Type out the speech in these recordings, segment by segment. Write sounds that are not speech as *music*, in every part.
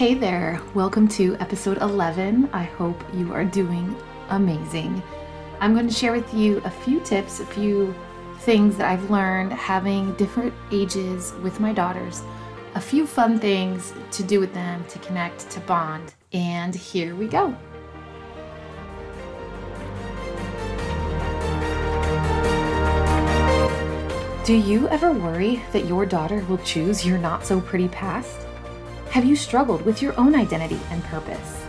Hey there, welcome to episode 11. I hope you are doing amazing. I'm going to share with you a few tips, a few things that I've learned having different ages with my daughters, a few fun things to do with them to connect, to bond. And here we go. Do you ever worry that your daughter will choose your not so pretty past? Have you struggled with your own identity and purpose?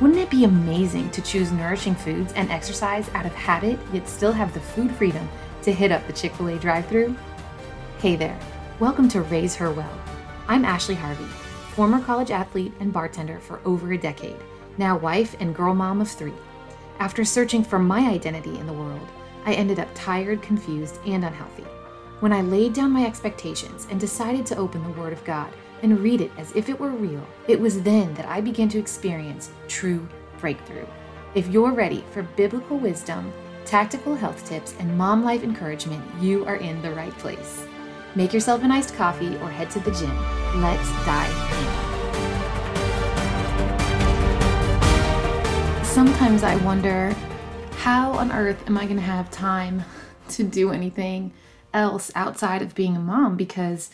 Wouldn't it be amazing to choose nourishing foods and exercise out of habit, yet still have the food freedom to hit up the Chick fil A drive through? Hey there, welcome to Raise Her Well. I'm Ashley Harvey, former college athlete and bartender for over a decade, now wife and girl mom of three. After searching for my identity in the world, I ended up tired, confused, and unhealthy. When I laid down my expectations and decided to open the Word of God and read it as if it were real, it was then that I began to experience true breakthrough. If you're ready for biblical wisdom, tactical health tips, and mom life encouragement, you are in the right place. Make yourself an iced coffee or head to the gym. Let's dive in. Sometimes I wonder how on earth am I going to have time *laughs* to do anything? else outside of being a mom because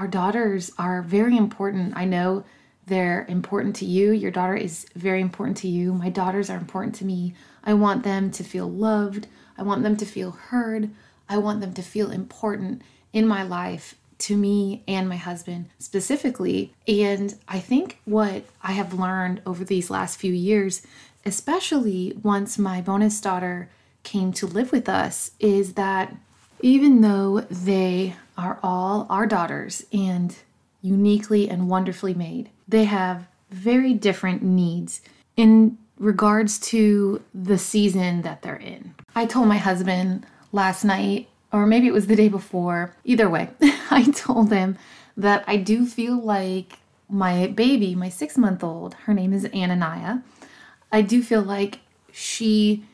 our daughters are very important. I know they're important to you. Your daughter is very important to you. My daughters are important to me. I want them to feel loved. I want them to feel heard. I want them to feel important in my life to me and my husband specifically. And I think what I have learned over these last few years, especially once my bonus daughter came to live with us, is that even though they are all our daughters and uniquely and wonderfully made, they have very different needs in regards to the season that they're in. I told my husband last night, or maybe it was the day before, either way, *laughs* I told him that I do feel like my baby, my six month old, her name is Anania, I do feel like she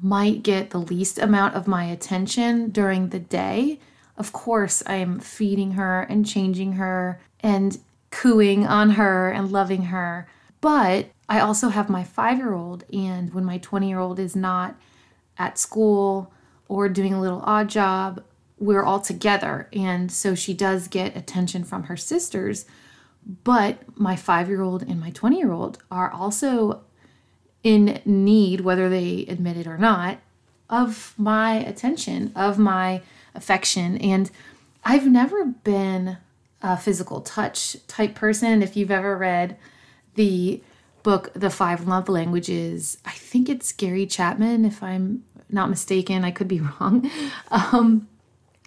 might get the least amount of my attention during the day. Of course, I'm feeding her and changing her and cooing on her and loving her. But I also have my five year old, and when my 20 year old is not at school or doing a little odd job, we're all together. And so she does get attention from her sisters. But my five year old and my 20 year old are also in need, whether they admit it or not, of my attention, of my affection. And I've never been a physical touch type person. If you've ever read the book, The Five Love Languages, I think it's Gary Chapman, if I'm not mistaken. I could be *laughs* wrong. Um,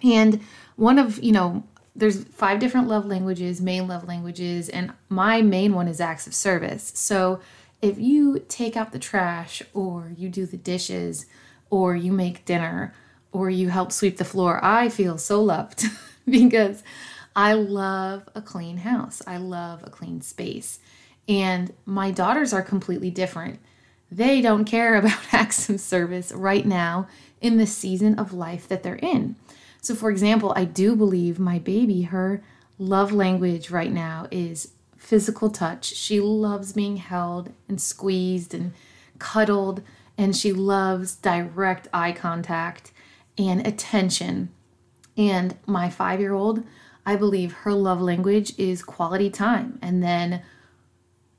and one of, you know, there's five different love languages, main love languages, and my main one is acts of service. So if you take out the trash or you do the dishes or you make dinner or you help sweep the floor, I feel so loved *laughs* because I love a clean house. I love a clean space. And my daughters are completely different. They don't care *laughs* about acts of service right now in the season of life that they're in. So, for example, I do believe my baby, her love language right now is physical touch. She loves being held and squeezed and cuddled, and she loves direct eye contact and attention. And my five year old, I believe her love language is quality time and then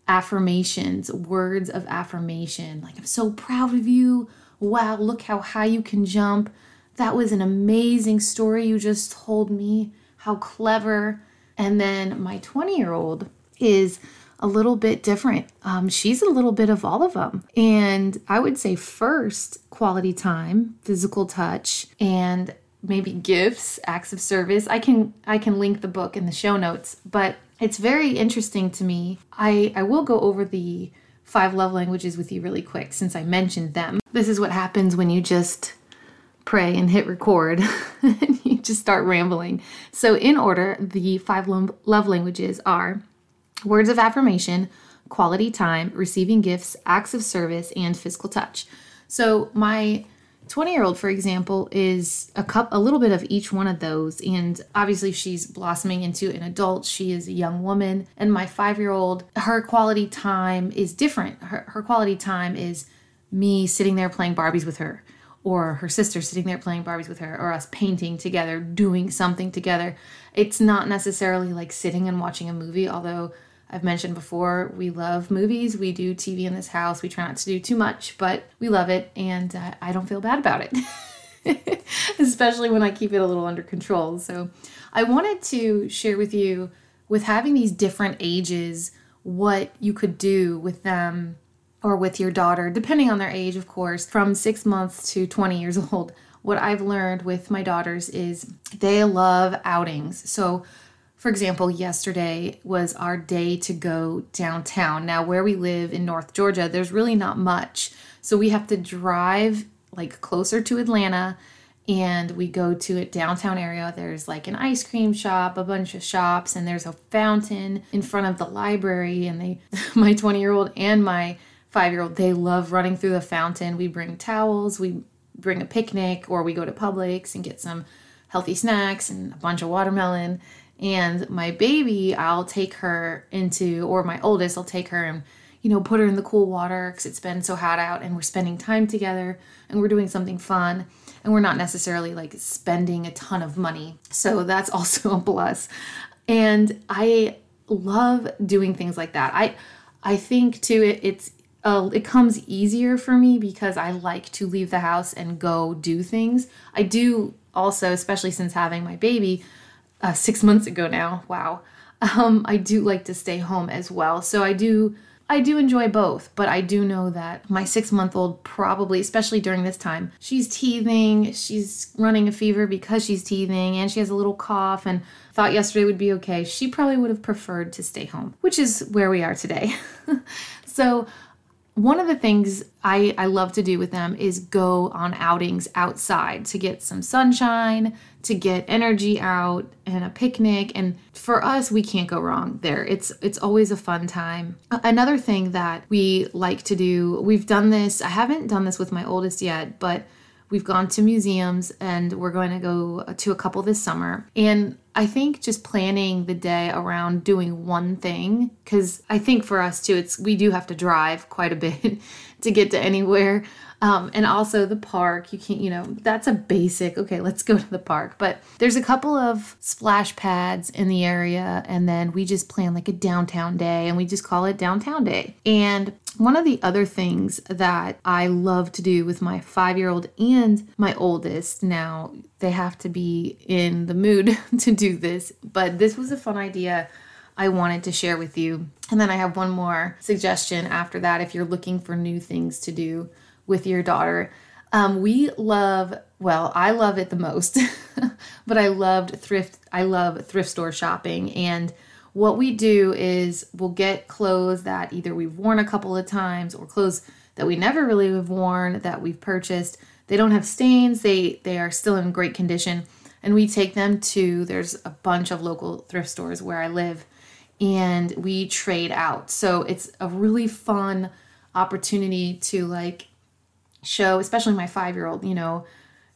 affirmations, words of affirmation. Like, I'm so proud of you. Wow, look how high you can jump. That was an amazing story you just told me. How clever. And then my 20 year old, is a little bit different. Um, she's a little bit of all of them. And I would say, first, quality time, physical touch, and maybe gifts, acts of service. I can I can link the book in the show notes, but it's very interesting to me. I I will go over the five love languages with you really quick since I mentioned them. This is what happens when you just pray and hit record and *laughs* you just start rambling. So in order, the five love languages are words of affirmation, quality time, receiving gifts, acts of service, and physical touch. So, my 20 year old, for example, is a cup, a little bit of each one of those. And obviously, she's blossoming into an adult. She is a young woman. And my five year old, her quality time is different. Her, her quality time is me sitting there playing Barbies with her, or her sister sitting there playing Barbies with her, or us painting together, doing something together. It's not necessarily like sitting and watching a movie, although I've mentioned before, we love movies. We do TV in this house. We try not to do too much, but we love it, and uh, I don't feel bad about it, *laughs* especially when I keep it a little under control. So, I wanted to share with you, with having these different ages, what you could do with them or with your daughter, depending on their age, of course, from six months to 20 years old. What I've learned with my daughters is they love outings. So, for example, yesterday was our day to go downtown. Now, where we live in North Georgia, there's really not much. So we have to drive like closer to Atlanta and we go to a downtown area. There's like an ice cream shop, a bunch of shops, and there's a fountain in front of the library. And they, *laughs* my 20 year old and my five year old, they love running through the fountain. We bring towels, we bring a picnic, or we go to Publix and get some healthy snacks and a bunch of watermelon and my baby, I'll take her into, or my oldest, I'll take her and, you know, put her in the cool water because it's been so hot out and we're spending time together and we're doing something fun and we're not necessarily like spending a ton of money. So that's *laughs* also a plus. And I love doing things like that. I I think too it, it's uh, it comes easier for me because I like to leave the house and go do things. I do also, especially since having my baby, uh, six months ago now. Wow. Um, I do like to stay home as well. So I do. I do enjoy both, but I do know that my six month old probably, especially during this time, she's teething, she's running a fever because she's teething, and she has a little cough and thought yesterday would be okay. She probably would have preferred to stay home, which is where we are today. *laughs* so one of the things I, I love to do with them is go on outings outside to get some sunshine, to get energy out and a picnic. And for us, we can't go wrong there. It's it's always a fun time. Another thing that we like to do, we've done this, I haven't done this with my oldest yet, but We've gone to museums and we're going to go to a couple this summer. And I think just planning the day around doing one thing, because I think for us too, it's we do have to drive quite a bit *laughs* to get to anywhere. Um, and also the park, you can't, you know, that's a basic, okay, let's go to the park. But there's a couple of splash pads in the area, and then we just plan like a downtown day and we just call it downtown day. And one of the other things that I love to do with my five year old and my oldest, now they have to be in the mood *laughs* to do this, but this was a fun idea I wanted to share with you. And then I have one more suggestion after that if you're looking for new things to do with your daughter. Um, we love, well, I love it the most, *laughs* but I loved thrift. I love thrift store shopping. And what we do is we'll get clothes that either we've worn a couple of times or clothes that we never really have worn that we've purchased. They don't have stains, they, they are still in great condition. And we take them to, there's a bunch of local thrift stores where I live, and we trade out. So it's a really fun opportunity to like show, especially my five year old, you know,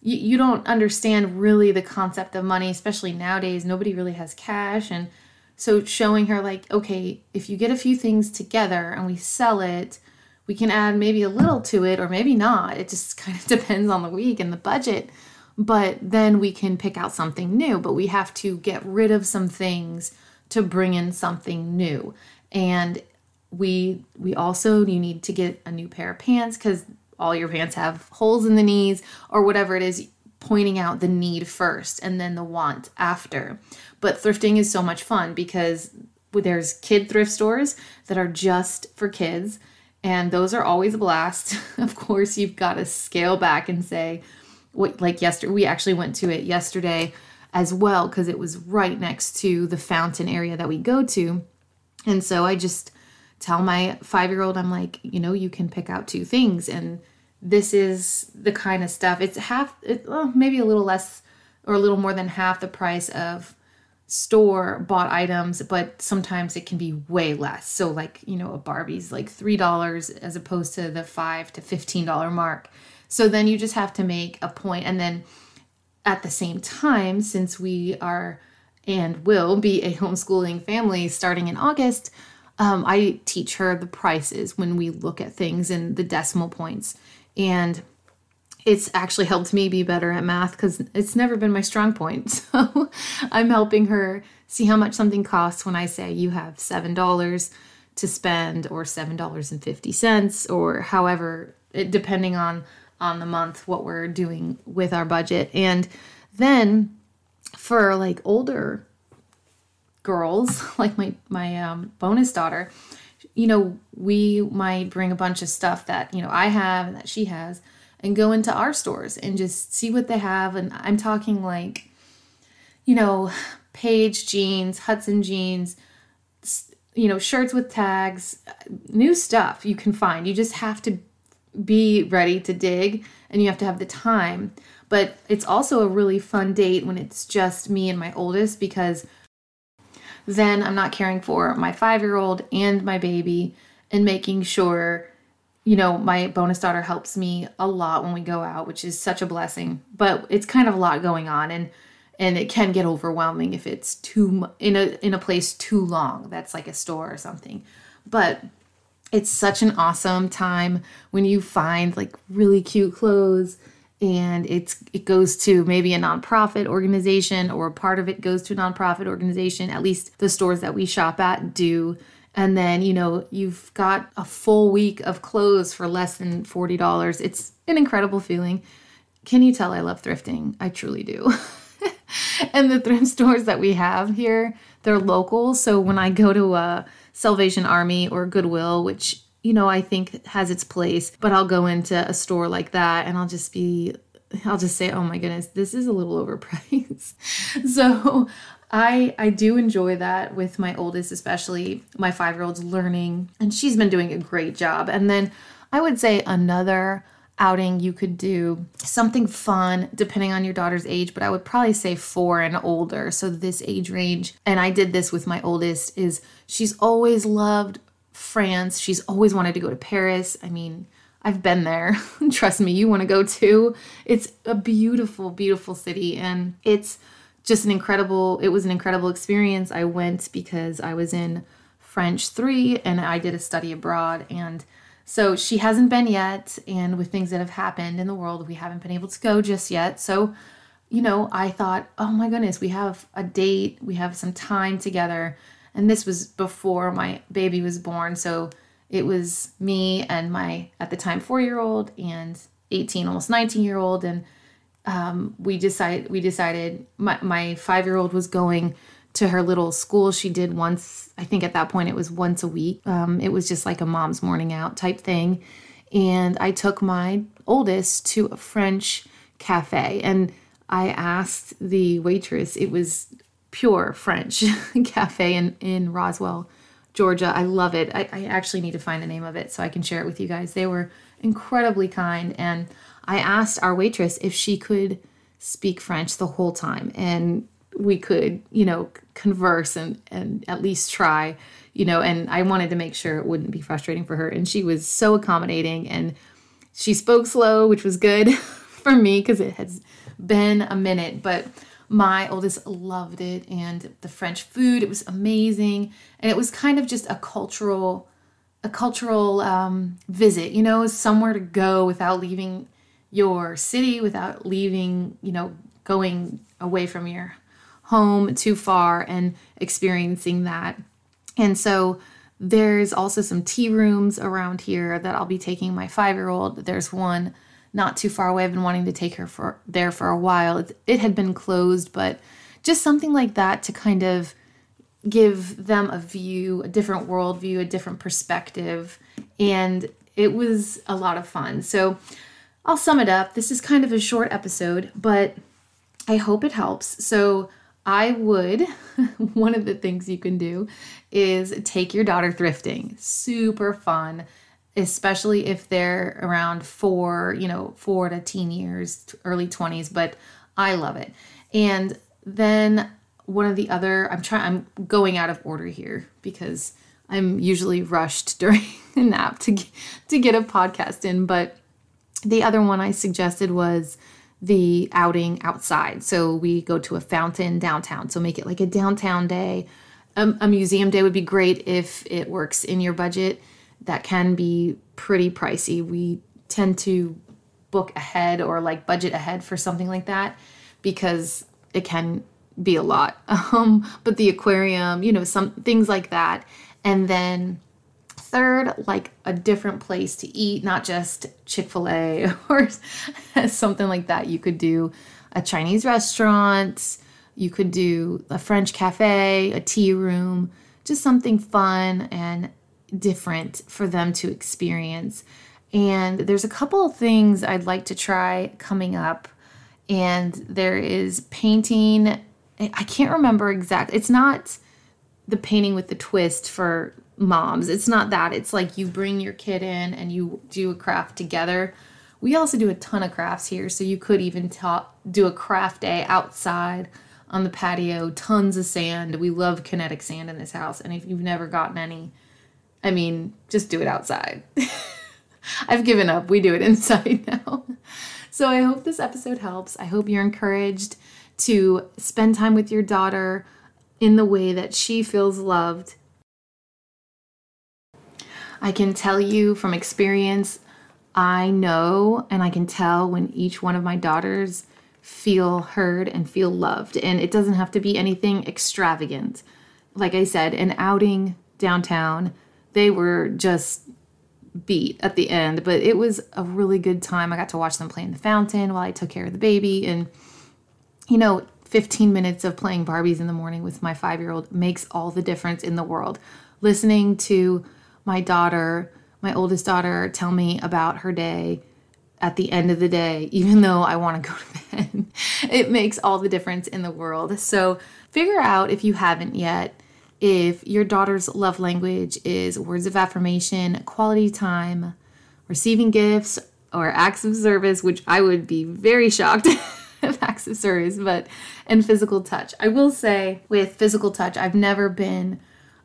you, you don't understand really the concept of money, especially nowadays. Nobody really has cash. And so showing her, like, okay, if you get a few things together and we sell it, we can add maybe a little to it or maybe not. It just *laughs* kind of depends on the week and the budget. But then we can pick out something new, but we have to get rid of some things to bring in something new. And we we also you need to get a new pair of pants cuz all your pants have holes in the knees or whatever it is, pointing out the need first and then the want after. But thrifting is so much fun because there's kid thrift stores that are just for kids and those are always a blast. *laughs* of course, you've got to scale back and say what like yesterday we actually went to it yesterday as well because it was right next to the fountain area that we go to. And so I just tell my 5-year-old I'm like, you know, you can pick out two things and this is the kind of stuff. It's half, it, maybe a little less or a little more than half the price of store bought items, but sometimes it can be way less. So, like, you know, a Barbie's like $3 as opposed to the 5 to $15 mark. So then you just have to make a point and then at the same time since we are and will be a homeschooling family starting in August, um, I teach her the prices when we look at things and the decimal points. And it's actually helped me be better at math because it's never been my strong point. *laughs* So I'm helping her see how much something costs when I say you have $7 to spend or $7.50 or however, depending on on the month what we're doing with our budget. And then for like older girls, *laughs* like my my um, bonus daughter, you know, we might bring a bunch of stuff that you know I have and that she has, and go into our stores and just see what they have. And I'm talking like, you know, Paige jeans, Hudson jeans, you know, shirts with tags, new stuff you can find. You just have to be ready to dig and you have to have the time. But it's also a really fun date when it's just me and my oldest because then I'm not caring for my five year old and my baby and making sure, you know, my bonus daughter helps me a lot when we go out, which is such a blessing. But it's kind of a lot going on and and it can get overwhelming if it's too in a in a place too long that's like a store or something but it's such an awesome time when you find like really cute clothes and it's it goes to maybe a nonprofit organization or part of it goes to a nonprofit organization. At least the stores that we shop at do. And then you know you've got a full week of clothes for less than $40 it's an incredible feeling. Can you tell i love thrifting? I truly do. *laughs* And the thrift stores that we have here they're local. So when i go to a Salvation Army or Goodwill, which, you know, I think has its place. But I'll go into a store like that and I'll just be, I'll just say, oh my goodness, this is a little overpriced. *laughs* so I I do enjoy that with my oldest, especially my five year old's learning, and she's been doing a great job. And then I would say another outing you could do something fun depending on your daughter's age but i would probably say four and older so this age range and i did this with my oldest is she's always loved france. She's always wanted to go to paris. I mean i've been there. *laughs* Trust me you want to go too. It's a beautiful beautiful city and it's just an incredible it was an incredible experience. I went because i was in french 3 and i did a study abroad and so she hasn't been yet, and with things that have happened in the world, we haven't been able to go just yet. So, you know, I thought, oh my goodness, we have a date, we have some time together. And this was before my baby was born. So it was me and my, at the time, four year old and 18, almost 19 year old. And um, we decided, we decided my, my five year old was going to her little school she did once i think at that point it was once a week um, it was just like a mom's morning out type thing and i took my oldest to a french cafe and i asked the waitress it was pure french *laughs* cafe in, in roswell georgia. I love it. I, I actually need to find the name of it so i can share it with you guys. They were incredibly kind and i asked our waitress if she could speak french the whole time and we could, you know, converse and and at least try, you know, and I wanted to make sure it wouldn't be frustrating for her and she was so accommodating and she spoke slow, which was good *laughs* for me because it has been a minute, but my oldest loved it and the French food, it was amazing and it was kind of just a cultural a cultural um, visit, you know, somewhere to go without leaving your city, without leaving, you know, going away from your home too far and experiencing that. And so there's also some tea rooms around here that I'll be taking my five year old. There's one not too far away. I've been wanting to take her for there for a while. It, it had been closed, but just something like that to kind of give them a view, a different worldview, a different perspective. And it was a lot of fun. So I'll sum it up. This is kind of a short episode, but I hope it helps. So I would, *laughs* one of the things you can do is take your daughter thrifting. Super fun, especially if they're around four, you know, four to teen years, early 20s, but I love it. And then one of the other, I'm trying, I'm going out of order here because I'm usually rushed *laughs* during a nap to, to get a podcast in, but the other one I suggested was the outing outside. So we go to a fountain downtown. So make it like a downtown day. Um, a museum day would be great if it works in your budget. That can be pretty pricey. We tend to book ahead or like budget ahead for something like that because it can be a lot. *laughs* Um, but the aquarium, you know, some things like that. And then third, like a different place to eat, not just Chick fil A *laughs* or *laughs* something like that. You could do a Chinese restaurant, you could do a French cafe, a tea room, just something fun and different for them to experience. And there's a couple of things I'd like to try coming up. And there is painting. I can't remember exact. It's not the painting with the twist for moms. It's not that. It's like you bring your kid in and you do a craft together. We also do a ton of crafts here, so you could even ta- do a craft day outside on the patio. Tons of sand. We love kinetic sand in this house, and if you've never gotten any, I mean, just do it outside. *laughs* I've given up. We do it *laughs* inside now. So I hope this episode helps. I hope you're encouraged to spend time with your daughter in the way that she feels loved I can tell you from experience, I know and I can tell when each one of my daughters feel heard and feel loved. And it doesn't have to be anything extravagant. Like I said, an outing downtown, they were just beat at the end, but it was a really good time. I got to watch them play in the fountain while I took care of the baby. And, you know, 15 minutes of playing Barbies in the morning with my five year old makes all the difference in the world. Listening to my daughter, my oldest daughter, tell me about her day at the end of the day, *laughs* even though I want to go to bed. *laughs* it makes all the difference in the world. So figure out if you haven't yet if your daughter's love language is words of affirmation, quality time, receiving gifts, or acts of service, which I would be very shocked *laughs* if acts of service, but and physical touch. I will say with physical touch, I've never been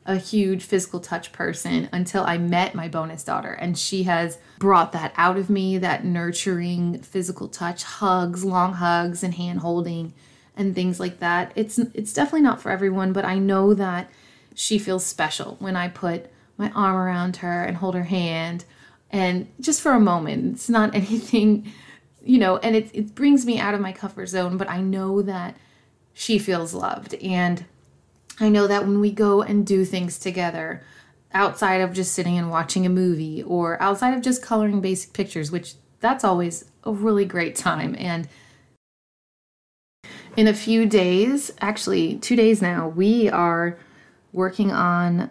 a huge physical touch person until I met my bonus daughter. And she has brought that out of me that nurturing physical touch, hugs, long hugs, and hand holding and things like that. It's it's definitely not for everyone, but I know that she feels special when I put my arm around her and hold her hand and just for a moment. It's not *laughs* anything, you know, and it it brings me out of my comfort zone, but I know that she feels loved and I know that when we go and do things together, outside of just sitting and watching a movie or outside of just coloring basic pictures, which that's always a really great time. And in a few days, actually, two days now, we are working on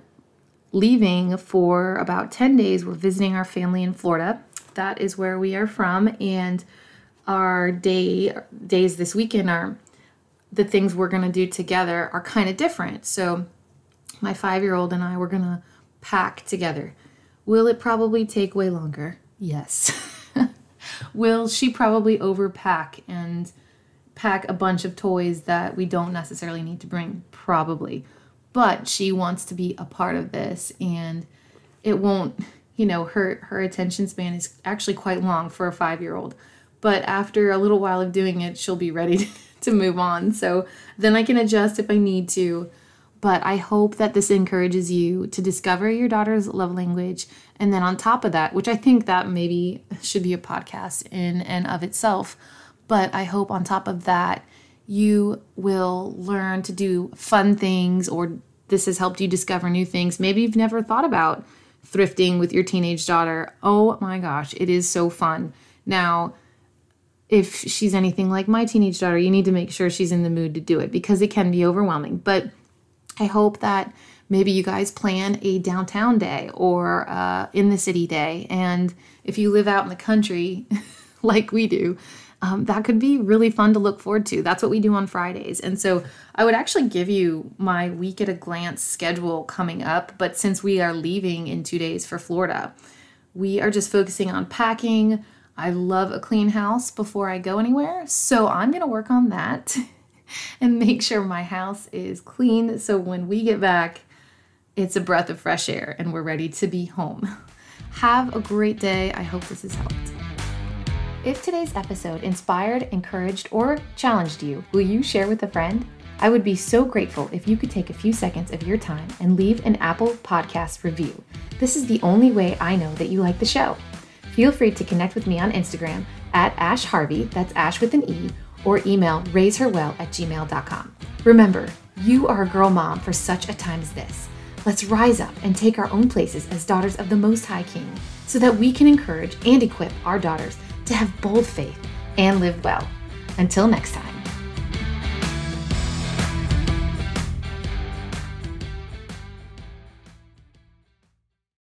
leaving for about 10 days. We're visiting our family in Florida. That is where we are from. And our day days this weekend are the things we're going to do together are kind of different. So, my five year old and I, we're going to pack together. Will it probably take way longer? Yes. *laughs* Will she probably overpack and pack a bunch of toys that we don't necessarily need to bring? Probably. But she wants to be a part of this and it won't, you know, her her attention span is actually quite long for a 5-year-old. But after a little while of doing it, she'll be ready *laughs* to move on. So then I can adjust if I need to. But I hope that this encourages you to discover your daughter's love language. And then on top of that, which I think that maybe should be a podcast in and of itself, but I hope on top of that, you will learn to do fun things or this has helped you discover new things. Maybe you've never thought about thrifting with your teenage daughter. Oh my gosh, it is so fun. Now, if she's anything like my teenage daughter, you need to make sure she's in the mood to do it because it can be overwhelming. But I hope that maybe you guys plan a downtown day or uh, in the city day. And if you live out in the country *laughs* like we do, um, that could be really fun to look forward to. That's what we do on Fridays. And so I would actually give you my week at a glance schedule coming up. But since we are leaving in two days for Florida, we are just focusing on packing I love a clean house before I go anywhere, so I'm going to work on that *laughs* and make sure my house is clean so when we get back, it's a breath of fresh air and we're ready to be home. *laughs* Have a great day. I hope this has helped. If today's episode inspired, encouraged, or challenged you, will you share with a friend? I would be so grateful if you could take a few seconds of your time and leave an Apple Podcast review. This is the only way I know that you like the show. Feel free to connect with me on Instagram at Ash Harvey, that's Ash with an E, or email raiseherwell at gmail.com. Remember, you are a girl mom for such a time as this. Let's rise up and take our own places as daughters of the Most High King so that we can encourage and equip our daughters to have bold faith and live well. Until next time.